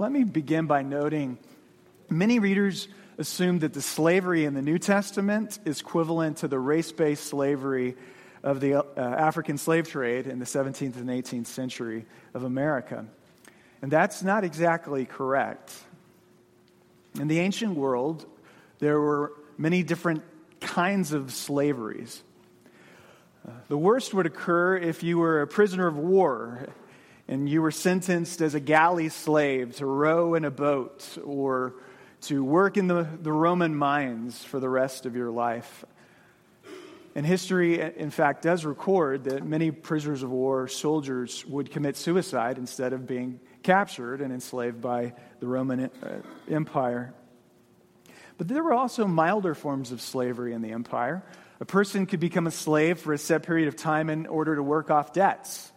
let me begin by noting many readers assume that the slavery in the New Testament is equivalent to the race based slavery of the uh, African slave trade in the 17th and 18th century of America. And that's not exactly correct. In the ancient world, there were many different kinds of slaveries. Uh, the worst would occur if you were a prisoner of war and you were sentenced as a galley slave to row in a boat or to work in the, the Roman mines for the rest of your life. And history, in fact, does record that many prisoners of war, soldiers, would commit suicide instead of being captured and enslaved by the Roman uh, Empire. But there were also milder forms of slavery in the empire. A person could become a slave for a set period of time in order to work off debts.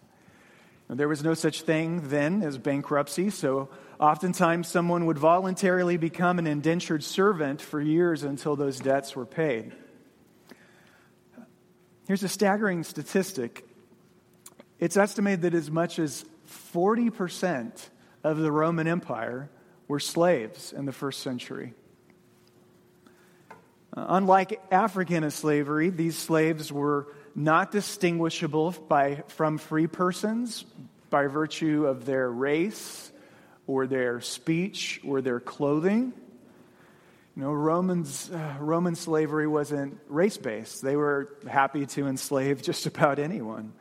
There was no such thing then as bankruptcy, so oftentimes someone would voluntarily become an indentured servant for years until those debts were paid. Here's a staggering statistic it's estimated that as much as 40% of the Roman Empire were slaves in the first century. Uh, unlike African slavery, these slaves were not distinguishable by, from free persons by virtue of their race or their speech or their clothing. You know, Romans, uh, Roman slavery wasn't race based. They were happy to enslave just about anyone.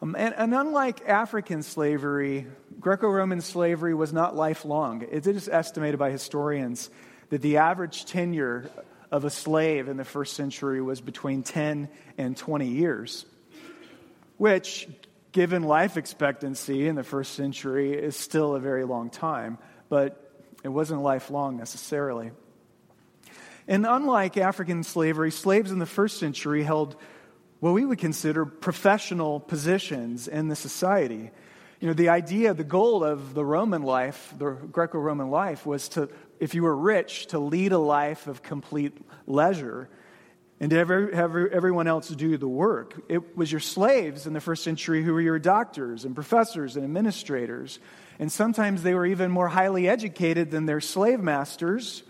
Um, and, and, unlike African slavery, Greco Roman slavery was not lifelong. It is estimated by historians that the average tenure of a slave in the first century was between 10 and 20 years, which, given life expectancy in the first century, is still a very long time, but it wasn't lifelong necessarily. And unlike African slavery, slaves in the first century held what we would consider professional positions in the society. You know, the idea, the goal of the Roman life, the Greco Roman life, was to, if you were rich, to lead a life of complete leisure and to have, everyone else do the work. It was your slaves in the first century who were your doctors and professors and administrators. And sometimes they were even more highly educated than their slave masters.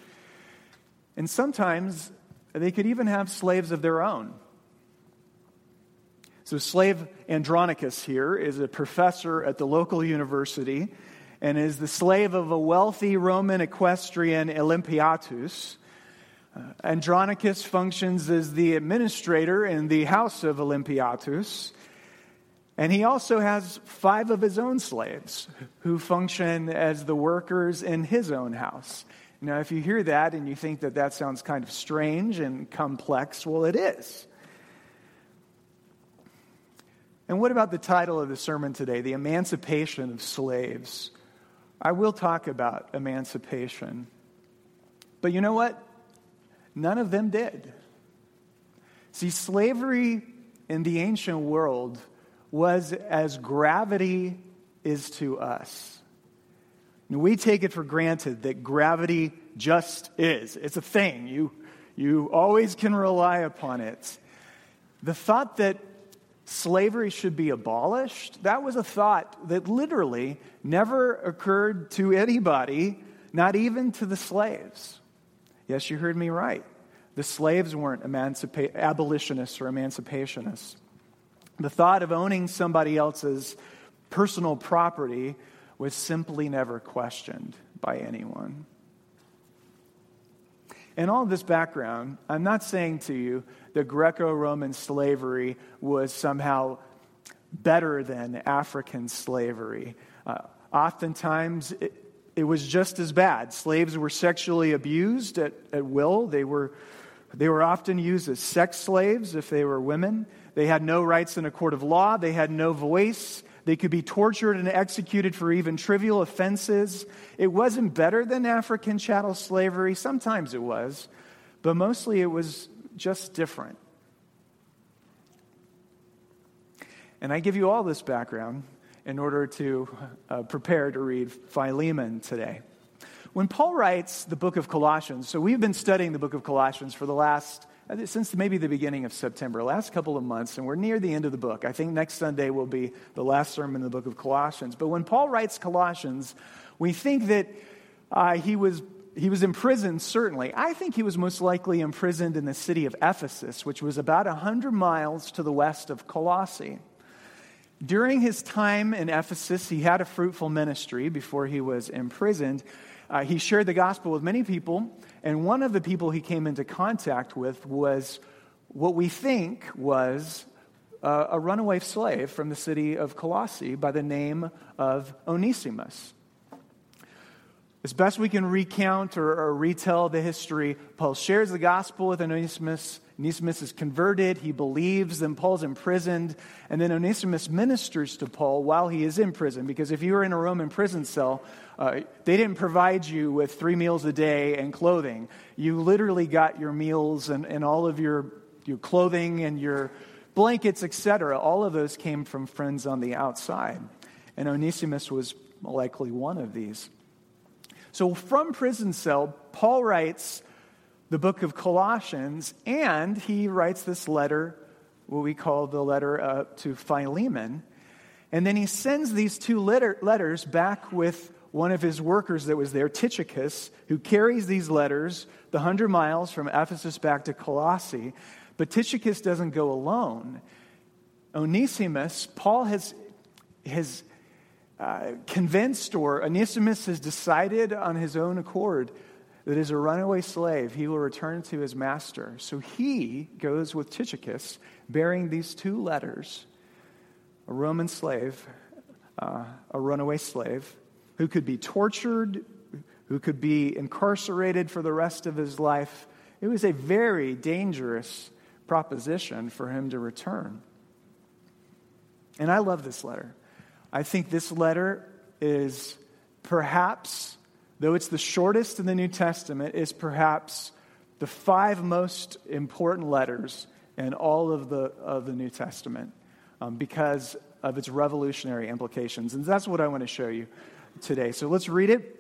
And sometimes they could even have slaves of their own. So, slave Andronicus here is a professor at the local university and is the slave of a wealthy Roman equestrian Olympiatus. Uh, Andronicus functions as the administrator in the house of Olympiatus. And he also has five of his own slaves who function as the workers in his own house. Now, if you hear that and you think that that sounds kind of strange and complex, well, it is. And what about the title of the sermon today, The Emancipation of Slaves? I will talk about emancipation. But you know what? None of them did. See, slavery in the ancient world was as gravity is to us. And we take it for granted that gravity just is. It's a thing. You, you always can rely upon it. The thought that slavery should be abolished, that was a thought that literally never occurred to anybody, not even to the slaves. Yes, you heard me right. The slaves weren't emancipa- abolitionists or emancipationists. The thought of owning somebody else's personal property was simply never questioned by anyone. In all this background, I'm not saying to you that Greco Roman slavery was somehow better than African slavery. Uh, oftentimes, it, it, was just as bad. Slaves were sexually abused at, at will, they were, they were often used as sex slaves if they were women. They had no rights in a court of law, they had no voice. They could be tortured and executed for even trivial offenses. It wasn't better than African chattel slavery. Sometimes it was, but mostly it was just different. And I give you all this background in order to uh, prepare to read Philemon today. When Paul writes the book of Colossians, so we've been studying the book of Colossians for the last since maybe the beginning of September, last couple of months, and we're near the end of the book. I think next Sunday will be the last sermon in the book of Colossians. But when Paul writes Colossians, we think that uh, he was he was imprisoned, certainly. I think he was most likely imprisoned in the city of Ephesus, which was about 100 miles to the west of Colossae. During his time in Ephesus, he had a fruitful ministry before he was imprisoned. Uh, he shared the gospel with many people, and one of the people he came into contact with was what we think was uh, a runaway slave from the city of Colossae by the name of Onesimus. As best we can recount or, or, retell the history, Paul shares the gospel with Onesimus. Onesimus is converted. He believes. Then Paul's imprisoned. And then Onesimus ministers to Paul while he is in prison. Because if you were in a Roman prison cell, uh, they didn't provide you with three meals a day and clothing. You literally got your meals and, and all of your, your clothing and your blankets, etc. All of those came from friends on the outside. And Onesimus was likely one of these. So from prison cell, Paul writes the book of Colossians, and he writes this letter, what we call the letter uh, to Philemon. And then he sends these two letter, letters back with one of his workers that was there, Tychicus, who carries these letters the hundred miles from Ephesus back to Colossae. But Tychicus doesn't go alone. Onesimus, Paul has, has uh, convinced, or Onesimus has decided on his own accord that as a runaway slave, he will return to his master. So he goes with Tychicus, bearing these two letters a Roman slave, uh, a runaway slave, who could be tortured, who could be incarcerated for the rest of his life. It was a very dangerous proposition for him to return. And I love this letter. I think this letter is perhaps, though it's the shortest in the New Testament, is perhaps the five most important letters in all of the, of the New Testament um, because of its revolutionary implications. And that's what I want to show you today. So let's read it.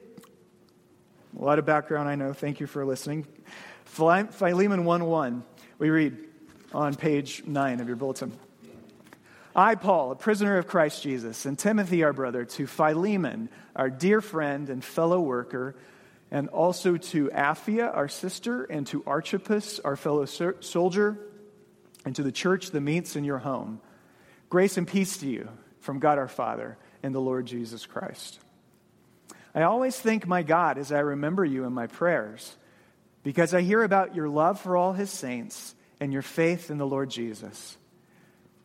A lot of background, I know. Thank you for listening. Philemon 1 1. We read on page 9 of your bulletin. I, Paul, a prisoner of Christ Jesus, and Timothy, our brother, to Philemon, our dear friend and fellow worker, and also to Apphia, our sister, and to Archippus, our fellow soldier, and to the church that meets in your home. Grace and peace to you from God our Father and the Lord Jesus Christ. I always thank my God as I remember you in my prayers, because I hear about your love for all his saints and your faith in the Lord Jesus.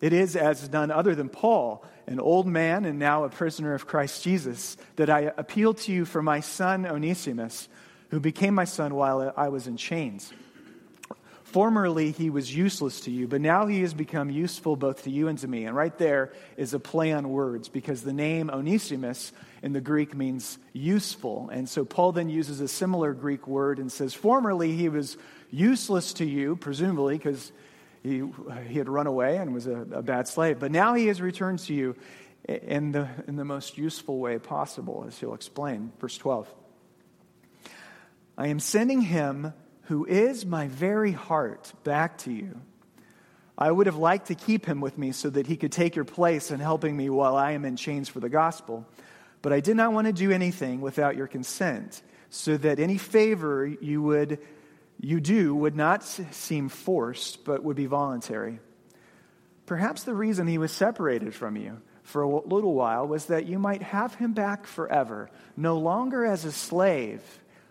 it is as none other than Paul, an old man and now a prisoner of Christ Jesus, that I appeal to you for my son Onesimus, who became my son while I was in chains. Formerly he was useless to you, but now he has become useful both to you and to me. And right there is a play on words because the name Onesimus in the Greek means useful. And so Paul then uses a similar Greek word and says, Formerly he was useless to you, presumably, because he, he had run away and was a, a bad slave. But now he has returned to you in the, in the most useful way possible, as he'll explain. Verse 12 I am sending him who is my very heart back to you. I would have liked to keep him with me so that he could take your place in helping me while I am in chains for the gospel. But I did not want to do anything without your consent, so that any favor you would you do would not seem forced, but would be voluntary. Perhaps the reason he was separated from you for a little while was that you might have him back forever, no longer as a slave,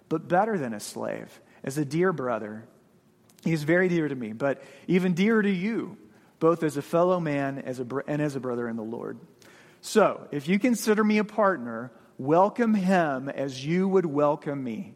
but better than a slave, as a dear brother. He is very dear to me, but even dearer to you, both as a fellow man as a, and as a brother in the Lord. So, if you consider me a partner, welcome him as you would welcome me.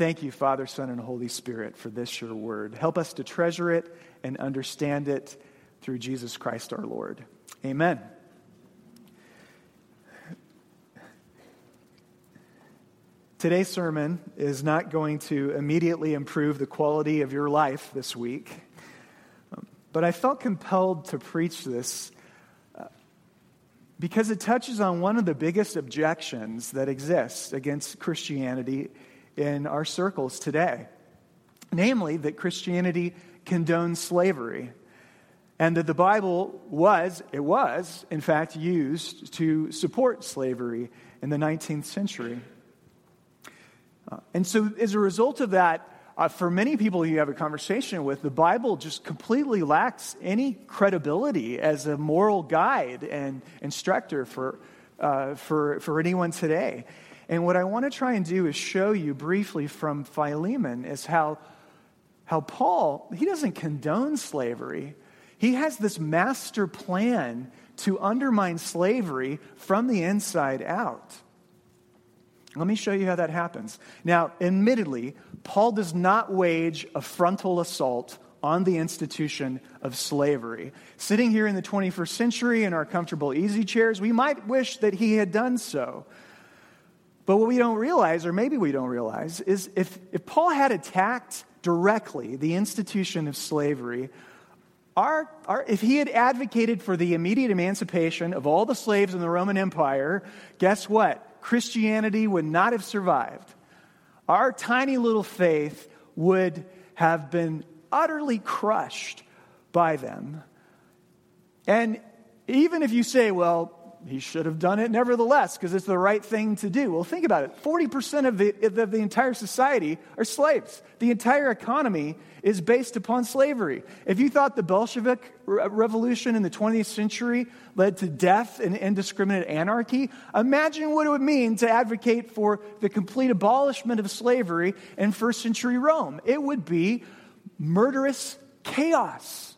Thank you, Father, Son, and Holy Spirit, for this your word. Help us to treasure it and understand it through Jesus Christ our Lord. Amen. Today's sermon is not going to immediately improve the quality of your life this week, but I felt compelled to preach this uh, because it touches on one of the biggest objections that exists against Christianity in our circles today. Namely, that Christianity condones slavery and that the Bible was, it was, in fact, used to support slavery in the 19th century. Uh, and so, as a result of that, uh, for many people you have a conversation with, the Bible just completely lacks any credibility as a moral guide and instructor for, uh, for, for anyone today. And what I want to try and do is show you briefly from Philemon is how, how Paul, he doesn't condone slavery. He has this master plan to undermine slavery from the inside out. Let me show you how that happens. Now, admittedly, Paul does not wage a frontal assault on the institution of slavery. Sitting here in the 21st century in our comfortable easy chairs, we might wish that he had done so. But what we don't realize, or maybe we don't realize, is if, if Paul had attacked directly the institution of slavery, our, our, if he had advocated for the immediate emancipation of all the slaves in the Roman Empire, guess what? Christianity would not have survived. Our tiny little faith would have been utterly crushed by them. And even if you say, well, he should have done it nevertheless because it's the right thing to do. Well, think about it 40% of the, of the entire society are slaves. The entire economy is based upon slavery. If you thought the Bolshevik revolution in the 20th century led to death and indiscriminate anarchy, imagine what it would mean to advocate for the complete abolishment of slavery in first century Rome. It would be murderous chaos.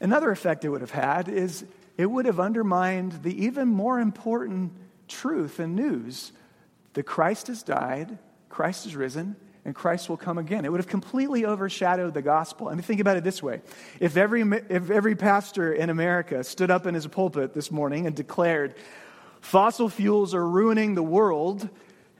Another effect it would have had is it would have undermined the even more important truth and news that Christ has died, Christ is risen, and Christ will come again. It would have completely overshadowed the gospel. I mean, think about it this way if every, if every pastor in America stood up in his pulpit this morning and declared, fossil fuels are ruining the world,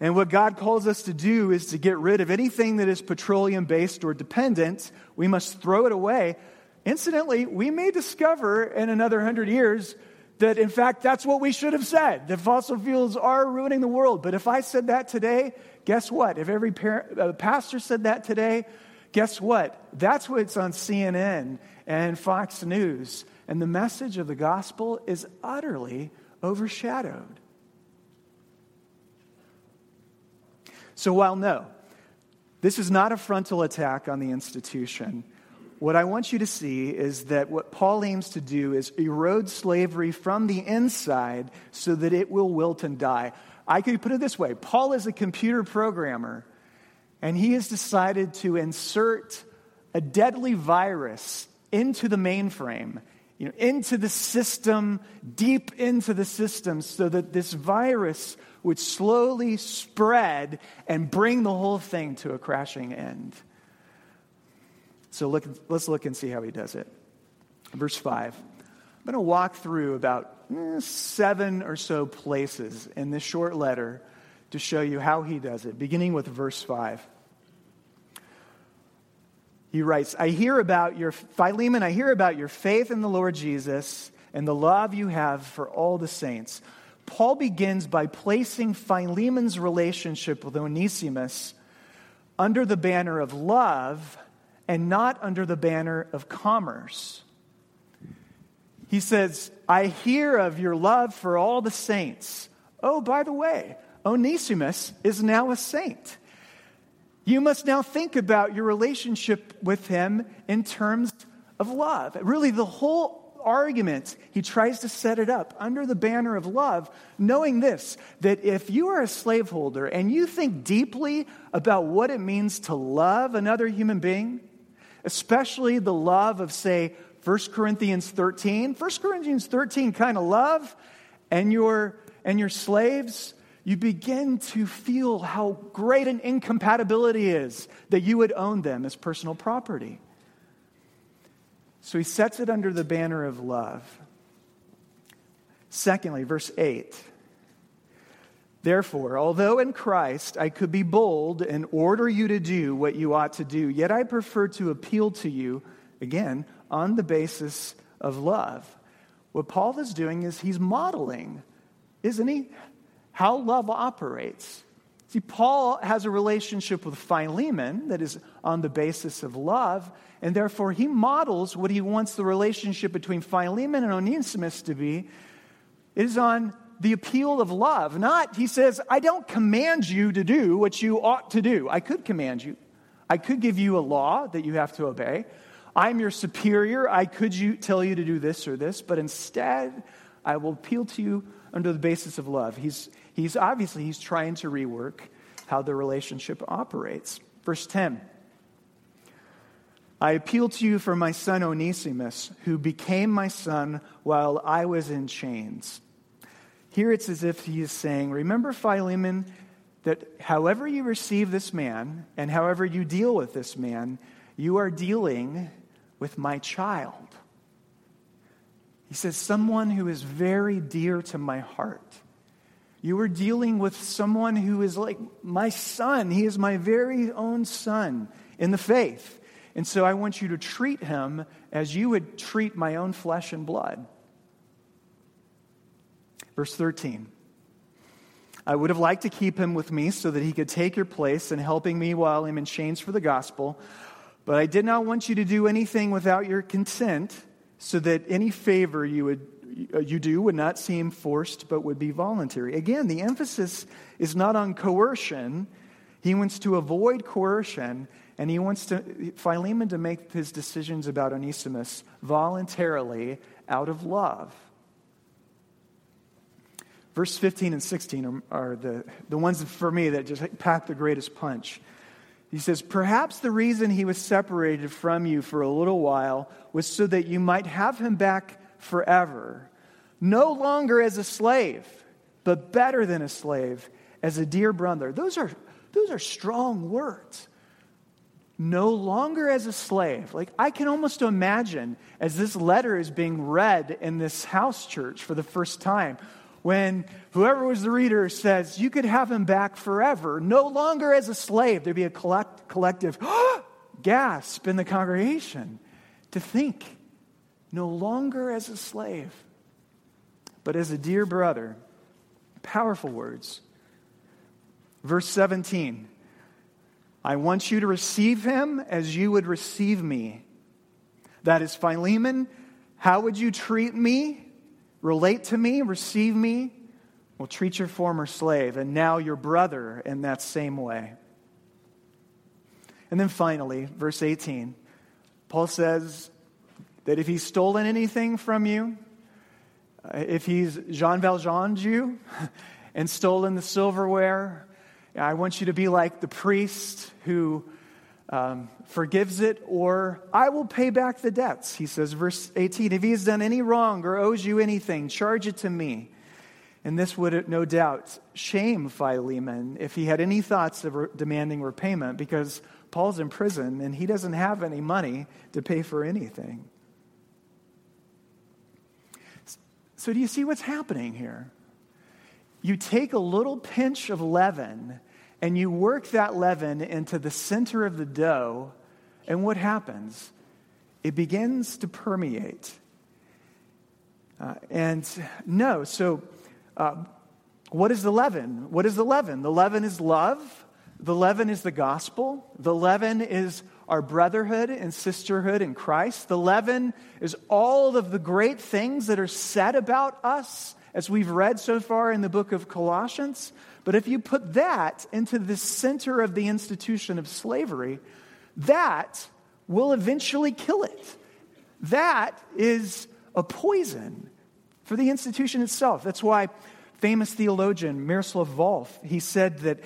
and what God calls us to do is to get rid of anything that is petroleum based or dependent, we must throw it away. Incidentally, we may discover in another hundred years that, in fact, that's what we should have said that fossil fuels are ruining the world. But if I said that today, guess what? If every parent, uh, pastor said that today, guess what? That's what's on CNN and Fox News. And the message of the gospel is utterly overshadowed. So, while no, this is not a frontal attack on the institution, what I want you to see is that what Paul aims to do is erode slavery from the inside so that it will wilt and die. I could put it this way Paul is a computer programmer, and he has decided to insert a deadly virus into the mainframe, you know, into the system, deep into the system, so that this virus would slowly spread and bring the whole thing to a crashing end. So look, let's look and see how he does it. Verse 5. I'm going to walk through about eh, seven or so places in this short letter to show you how he does it, beginning with verse 5. He writes, I hear about your, Philemon, I hear about your faith in the Lord Jesus and the love you have for all the saints. Paul begins by placing Philemon's relationship with Onesimus under the banner of love and not under the banner of commerce. He says, I hear of your love for all the saints. Oh, by the way, Onesimus is now a saint. You must now think about your relationship with him in terms of love. Really, the whole argument, he tries to set it up under the banner of love, knowing this that if you are a slaveholder and you think deeply about what it means to love another human being, especially the love of, say, 1 Corinthians 13, 1 Corinthians 13 kind of love, and your, and your slaves, you begin to feel how great an incompatibility is that you would own them as personal property. So he sets it under the banner of love. Secondly, verse 8. Therefore, although in Christ I could be bold and order you to do what you ought to do, yet I prefer to appeal to you, again, on the basis of love. What Paul is doing is he's modeling, isn't he, how love operates. See, Paul has a relationship with Philemon that is on the basis of love, and therefore he models what he wants the relationship between Philemon and Onesimus to be. It is on the appeal of love. Not, he says, I don't command you to do what you ought to do. I could command you. I could give you a law that you have to obey. I'm your superior. I could you, tell you to do this or this, but instead, I will appeal to you under the basis of love. He's, he's obviously, he's trying to rework how the relationship operates. Verse 10. I appeal to you for my son Onesimus, who became my son while I was in chains. Here it's as if he is saying, Remember, Philemon, that however you receive this man and however you deal with this man, you are dealing with my child. He says, Someone who is very dear to my heart. You are dealing with someone who is like my son. He is my very own son in the faith. And so I want you to treat him as you would treat my own flesh and blood. Verse 13. I would have liked to keep him with me so that he could take your place in helping me while I'm in chains for the gospel. But I did not want you to do anything without your consent, so that any favor you would uh, you do would not seem forced but would be voluntary. Again, the emphasis is not on coercion. He wants to avoid coercion, and he wants to, Philemon to make his decisions about Onesimus voluntarily out of love. Verse 15 and 16 are, are the, the ones for me that just pack the greatest punch. He says, Perhaps the reason he was separated from you for a little while was so that you might have him back forever, no longer as a slave, but better than a slave, as a dear brother. Those are, those are strong words. No longer as a slave. Like, I can almost imagine as this letter is being read in this house church for the first time, when whoever was the reader says, You could have him back forever, no longer as a slave. There'd be a collect, collective gasp in the congregation to think, no longer as a slave, but as a dear brother. Powerful words. Verse 17 I want you to receive him as you would receive me. That is Philemon. How would you treat me? Relate to me, receive me, well, treat your former slave and now your brother in that same way. And then finally, verse 18, Paul says that if he's stolen anything from you, uh, if he's Jean Valjean you and stolen the silverware, I want you to be like the priest who um, forgives it, or I will pay back the debts. He says, verse 18, if he has done any wrong or owes you anything, charge it to me. And this would no doubt shame Philemon if he had any thoughts of re- demanding repayment because Paul's in prison and he doesn't have any money to pay for anything. So, do you see what's happening here? You take a little pinch of leaven and you work that leaven into the center of the dough, and what happens? It begins to permeate. Uh, and no, so uh, what is the leaven? What is the leaven? The leaven is love. The leaven is the gospel. The leaven is our brotherhood and sisterhood in Christ. The leaven is all of the great things that are said about us as we've read so far in the book of Colossians. But if you put that into the center of the institution of slavery, that will eventually kill it. that is a poison for the institution itself. That's why famous theologian Miroslav Volf, he said that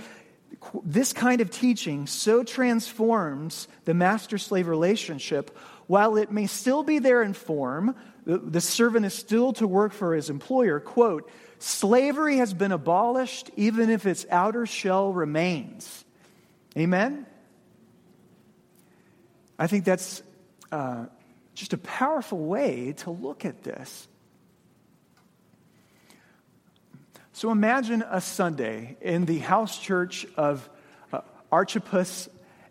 this kind of teaching so transforms the master slave relationship while it may still be there in form the servant is still to work for his employer quote slavery has been abolished even if its outer shell remains amen i think that's uh, just a powerful way to look at this So imagine a Sunday in the house church of uh, Archippus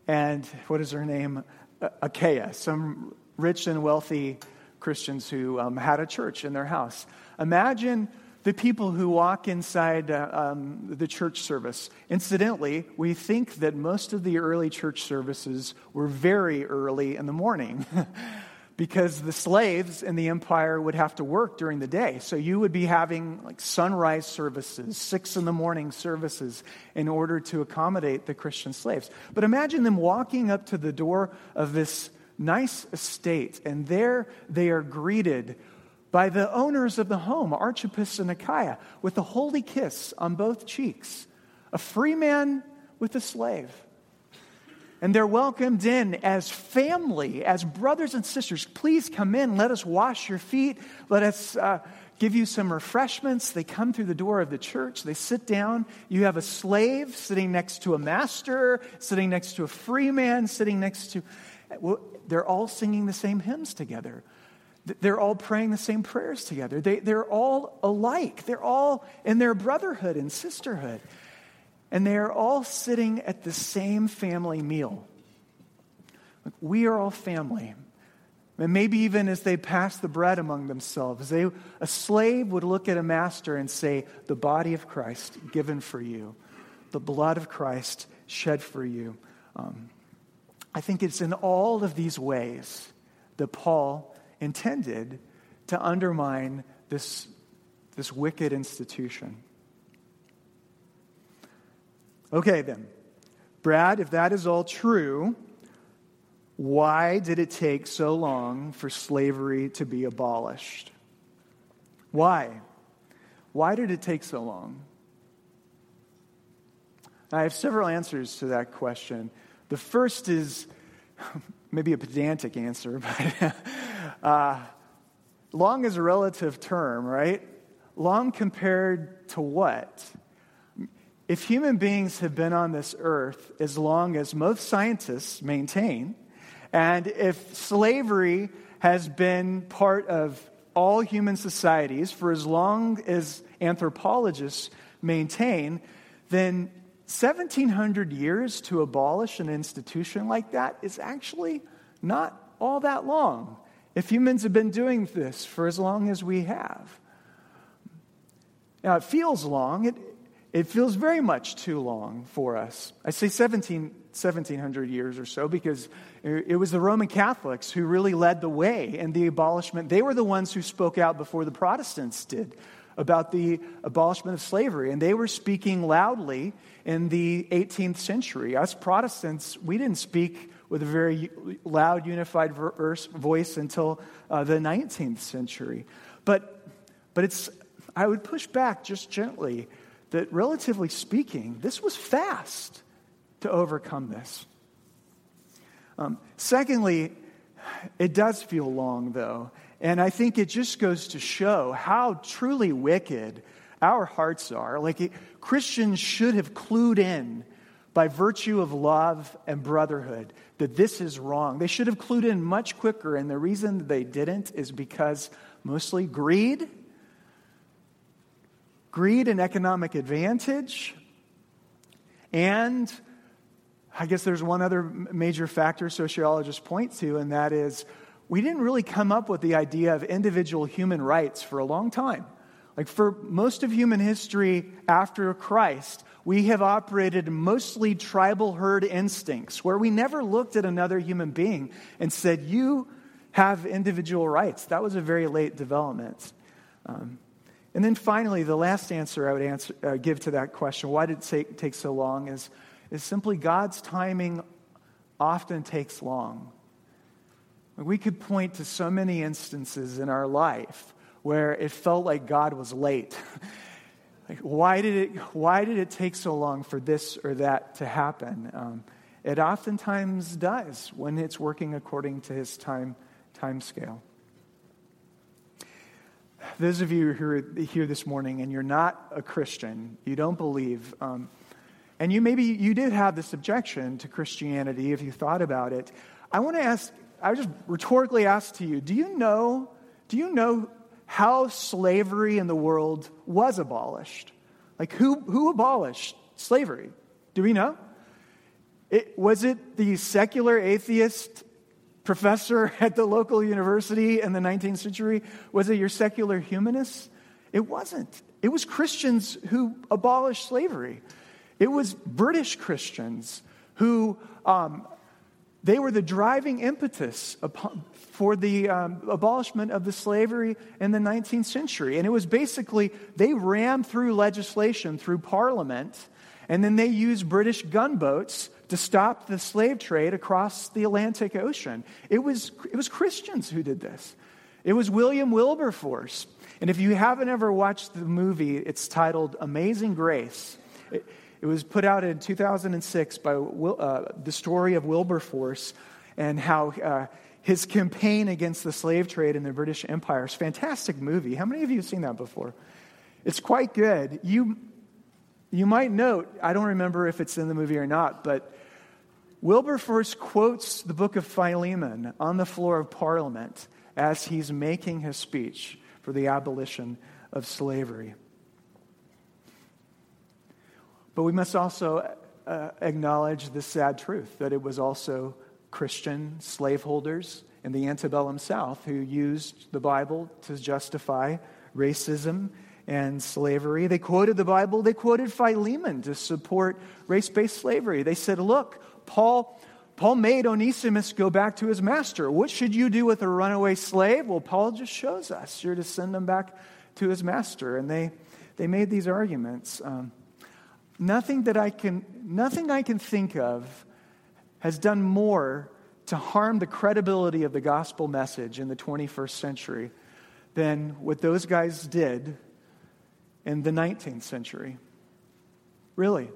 and what is her name? Uh, Achaia, some rich and wealthy Christians who um, had a church in their house. Imagine the people who walk inside uh, um, the church service. Incidentally, we think that most of the early church services were very early in the morning. because the slaves in the empire would have to work during the day. So you would be having like sunrise services, six in the morning services in order to accommodate the Christian slaves. But imagine them walking up to the door of this nice estate, and there they are greeted by the owners of the home, Archippus and Achaia, with a holy kiss on both cheeks. A free man with a slave. And they're welcomed in as family, as brothers and sisters. Please come in. Let us wash your feet. Let us uh, give you some refreshments. They come through the door of the church. They sit down. You have a slave sitting next to a master, sitting next to a free man, sitting next to. Well, they're all singing the same hymns together. They're all praying the same prayers together. They, they're all alike. They're all in their brotherhood and sisterhood and they are all sitting at the same family meal. We are all family. And maybe even as they pass the bread among themselves, they, a slave would look at a master and say, The body of Christ given for you, the blood of Christ shed for you. Um, I think it's in all of these ways that Paul intended to undermine this, this wicked institution. Okay, then. Brad, if that is all true, why did it take so long for slavery to be abolished? Why? Why did it take so long? I have several answers to that question. The first is maybe a pedantic answer, but uh, long is a relative term, right? Long compared to what? if human beings have been on this earth as long as most scientists maintain, and if slavery has been part of all human societies for as long as anthropologists maintain, then 1700 years to abolish an institution like that is actually not all that long. If humans have been doing this for as long as we have. Now, it feels long. It, it feels very much too long for us. I say 17, 1700 years or so because it was the Roman Catholics who really led the way in the abolishment. They were the ones who spoke out before the Protestants did about the abolishment of slavery, and they were speaking loudly in the 18th century. Us Protestants, we didn't speak with a very loud, unified voice until uh, the 19th century. But, but it's, I would push back just gently that, relatively speaking, this was fast to overcome this. Um, secondly, it does feel long, though. And I think it just goes to show how truly wicked our hearts are. Like, it, Christians should have clued in by virtue of love and brotherhood that this is wrong. They should have clued in much quicker. And the reason they didn't is because mostly greed greed and economic advantage. And I guess there's one other major factor sociologists point to, and that is we didn't really come up with the idea of individual human rights for a long time. Like for most of human history after Christ, we have operated mostly tribal herd instincts where we never looked at another human being and said, You have individual rights. That was a very late development. Um, and then finally, the last answer I would answer, uh, give to that question, why did it take, take so long, is, is simply God's timing often takes long. We could point to so many instances in our life where it felt like God was late. like, why did, it, why did it take so long for this or that to happen? Um, it oftentimes does when it's working according to his time, time scale. Those of you who are here this morning and you're not a Christian, you don't believe, um, and you maybe you did have this objection to Christianity if you thought about it. I want to ask, I just rhetorically ask to you, do you know, do you know how slavery in the world was abolished? Like who, who abolished slavery? Do we know? It, was it the secular atheist professor at the local university in the 19th century? Was it your secular humanists? It wasn't. It was Christians who abolished slavery. It was British Christians who um, they were the driving impetus upon, for the um, abolishment of the slavery in the 19th century. And it was basically, they rammed through legislation through Parliament, and then they used British gunboats to stop the slave trade across the Atlantic Ocean. It was, it was Christians who did this. It was William Wilberforce. And if you haven't ever watched the movie, it's titled Amazing Grace. It, it was put out in 2006 by uh, the story of Wilberforce and how uh, his campaign against the slave trade in the British Empire. It's a fantastic movie. How many of you have seen that before? It's quite good. You, you might note, I don't remember if it's in the movie or not, but Wilberforce quotes the book of Philemon on the floor of Parliament as he's making his speech for the abolition of slavery. But we must also uh, acknowledge the sad truth that it was also Christian slaveholders in the antebellum South who used the Bible to justify racism and slavery. They quoted the Bible, they quoted Philemon to support race based slavery. They said, Look, Paul. Paul made Onesimus go back to his master. What should you do with a runaway slave? Well, Paul just shows us you're to send him back to his master. And they, they made these arguments. Um, Nothing that I can, nothing I can think of has done more to harm the credibility of the gospel message in the 21st century than what those guys did in the 19th century. Really.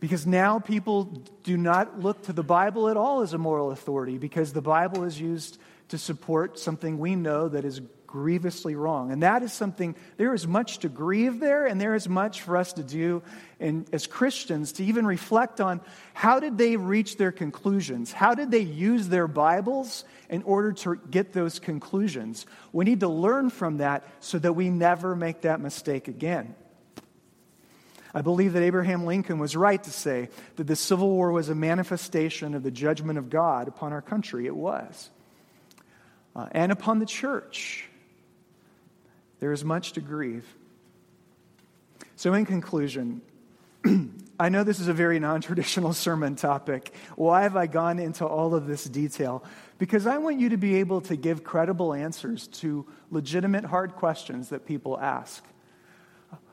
Because now people do not look to the Bible at all as a moral authority because the Bible is used to support something we know that is grievously wrong. And that is something, there is much to grieve there, and there is much for us to do and as Christians to even reflect on how did they reach their conclusions? How did they use their Bibles in order to get those conclusions? We need to learn from that so that we never make that mistake again. I believe that Abraham Lincoln was right to say that the Civil War was a manifestation of the judgment of God upon our country. It was. Uh, and upon the church. There is much to grieve. So, in conclusion, I know this is a very non traditional sermon topic. Why have I gone into all of this detail? Because I want you to be able to give credible answers to legitimate hard questions that people ask.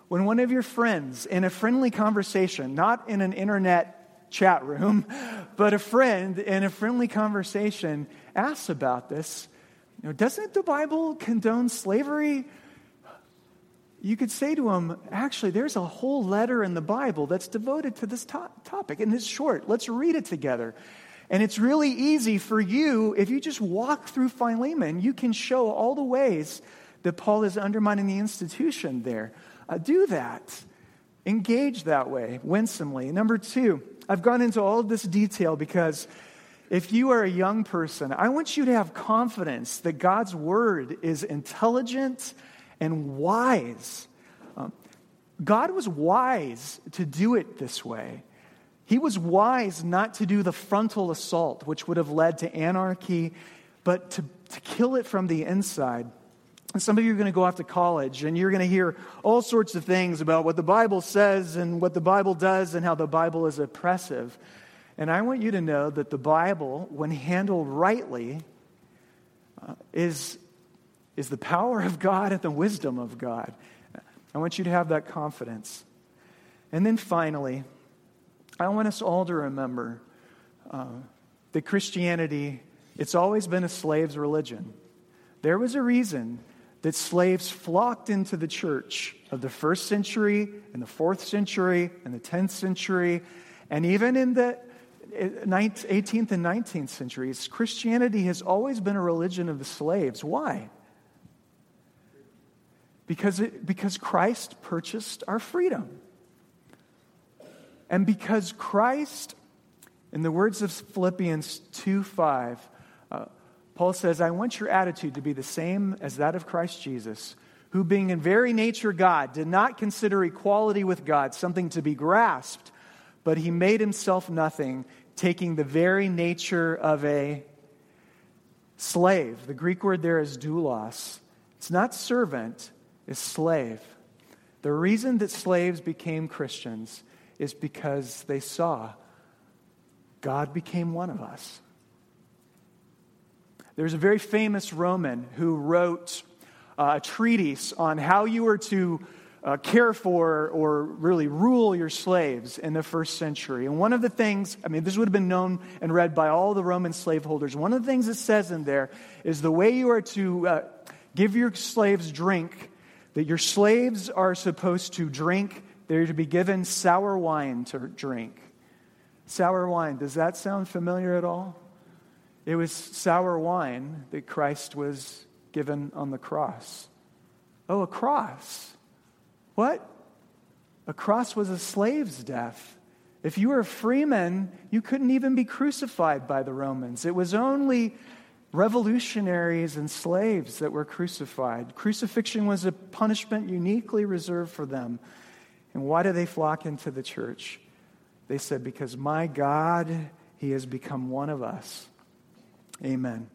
When one of your friends, in a friendly conversation, not in an internet chat room, but a friend in a friendly conversation asks about this, you know, doesn't the Bible condone slavery? You could say to him, actually, there's a whole letter in the Bible that's devoted to this to- topic, and it's short. Let's read it together. And it's really easy for you, if you just walk through Philemon, you can show all the ways that Paul is undermining the institution there. Uh, do that. Engage that way, winsomely. Number two, I've gone into all of this detail because if you are a young person, I want you to have confidence that God's word is intelligent and wise. Um, God was wise to do it this way. He was wise not to do the frontal assault, which would have led to anarchy, but to, to kill it from the inside. And some of you are going to go off to college and you're going to hear all sorts of things about what the Bible says and what the Bible does and how the Bible is oppressive. And I want you to know that the Bible, when handled rightly, uh, is is the power of God and the wisdom of God. I want you to have that confidence. And then finally, I want us all to remember uh, that Christianity It's always been a slave's religion. There was a reason that slaves flocked into the church of the first century and the fourth century and the 10th century, and even in the 18th and 19th centuries. Christianity has always been a religion of the slaves. Why? Because, it, because Christ purchased our freedom. And because Christ, in the words of Philippians 2 5, uh, Paul says, I want your attitude to be the same as that of Christ Jesus, who, being in very nature God, did not consider equality with God something to be grasped, but he made himself nothing, taking the very nature of a slave. The Greek word there is doulos. It's not servant, it's slave. The reason that slaves became Christians is because they saw God became one of us. There's a very famous Roman who wrote uh, a treatise on how you were to uh, care for or really rule your slaves in the first century. And one of the things, I mean, this would have been known and read by all the Roman slaveholders. One of the things it says in there is the way you are to uh, give your slaves drink, that your slaves are supposed to drink, they're to be given sour wine to drink. Sour wine, does that sound familiar at all? It was sour wine that Christ was given on the cross. Oh, a cross. What? A cross was a slave's death. If you were a freeman, you couldn't even be crucified by the Romans. It was only revolutionaries and slaves that were crucified. Crucifixion was a punishment uniquely reserved for them. And why do they flock into the church? They said, Because my God, He has become one of us. Amen.